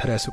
ተረሱ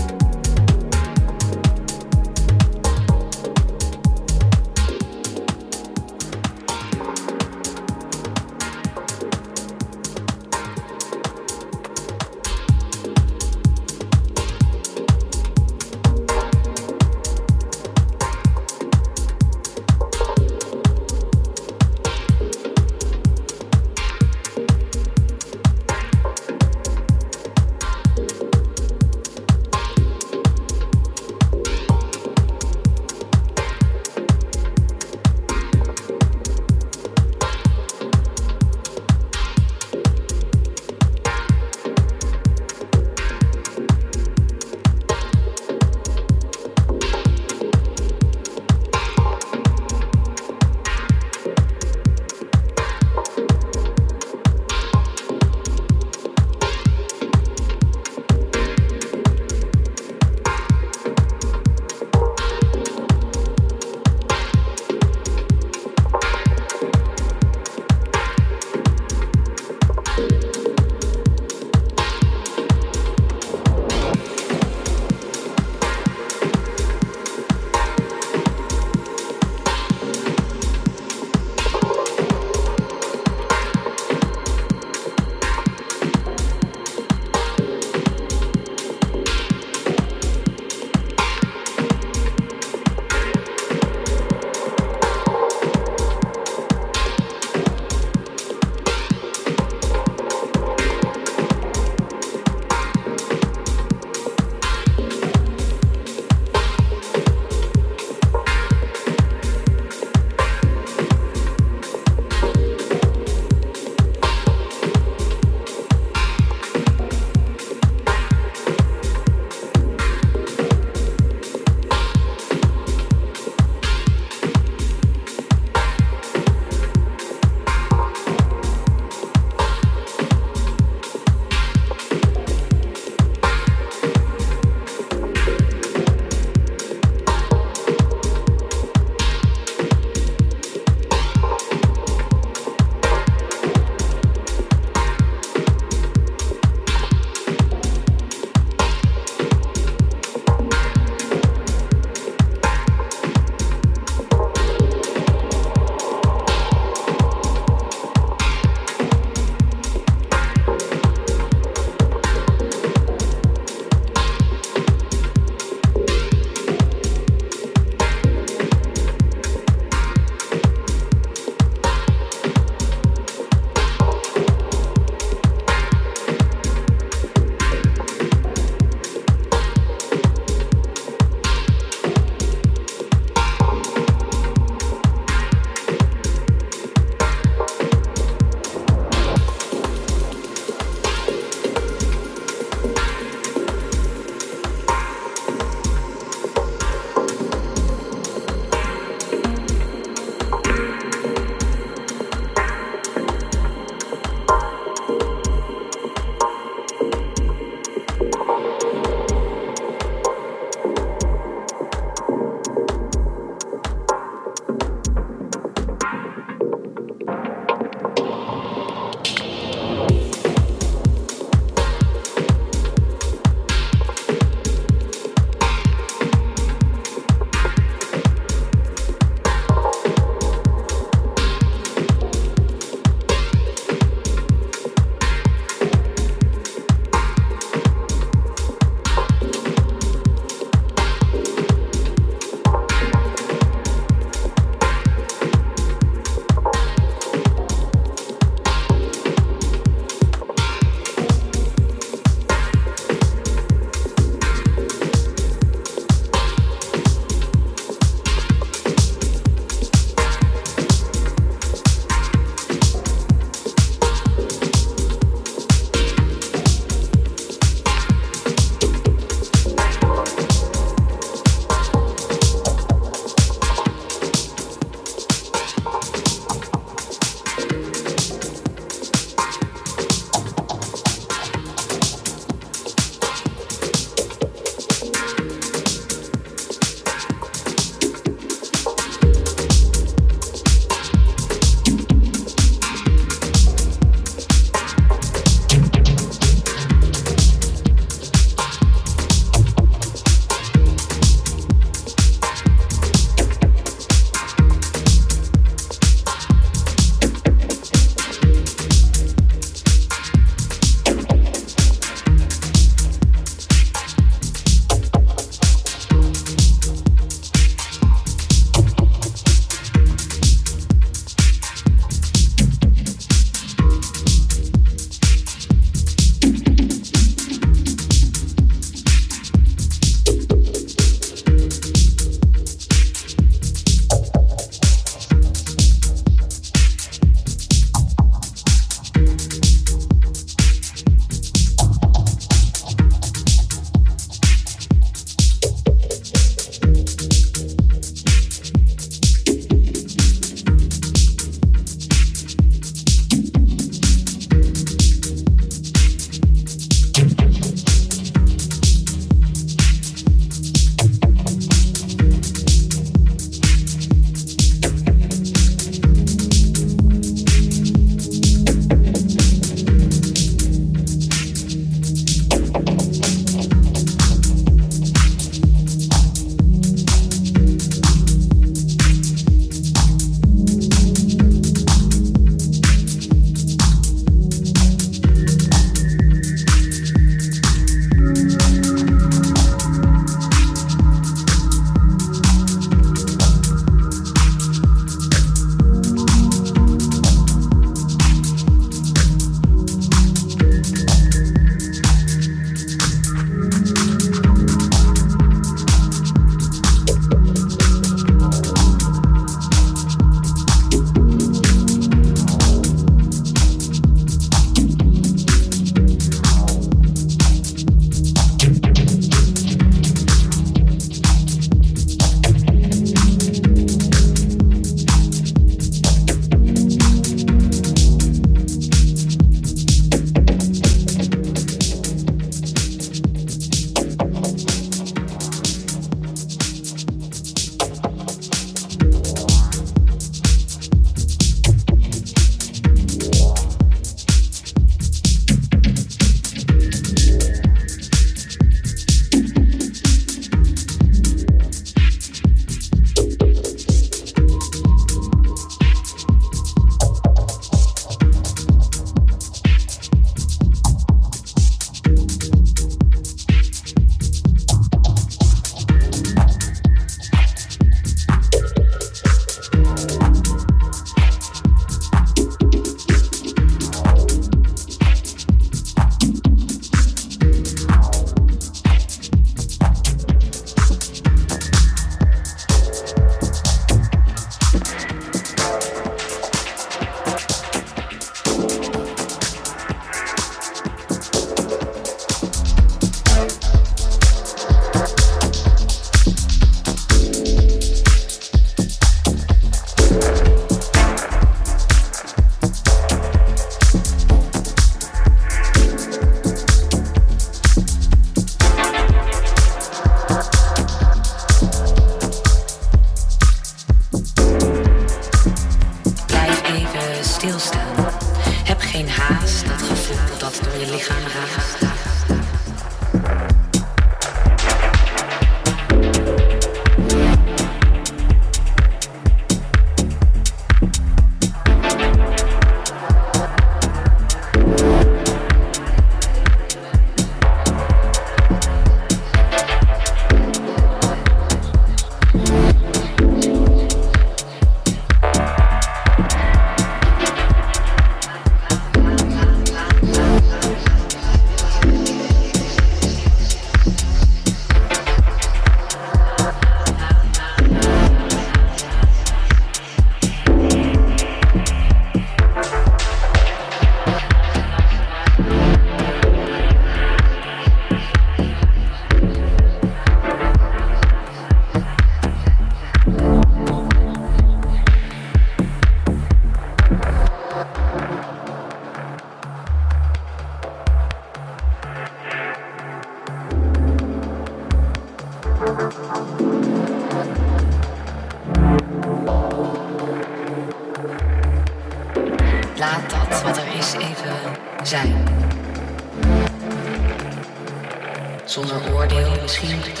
seemed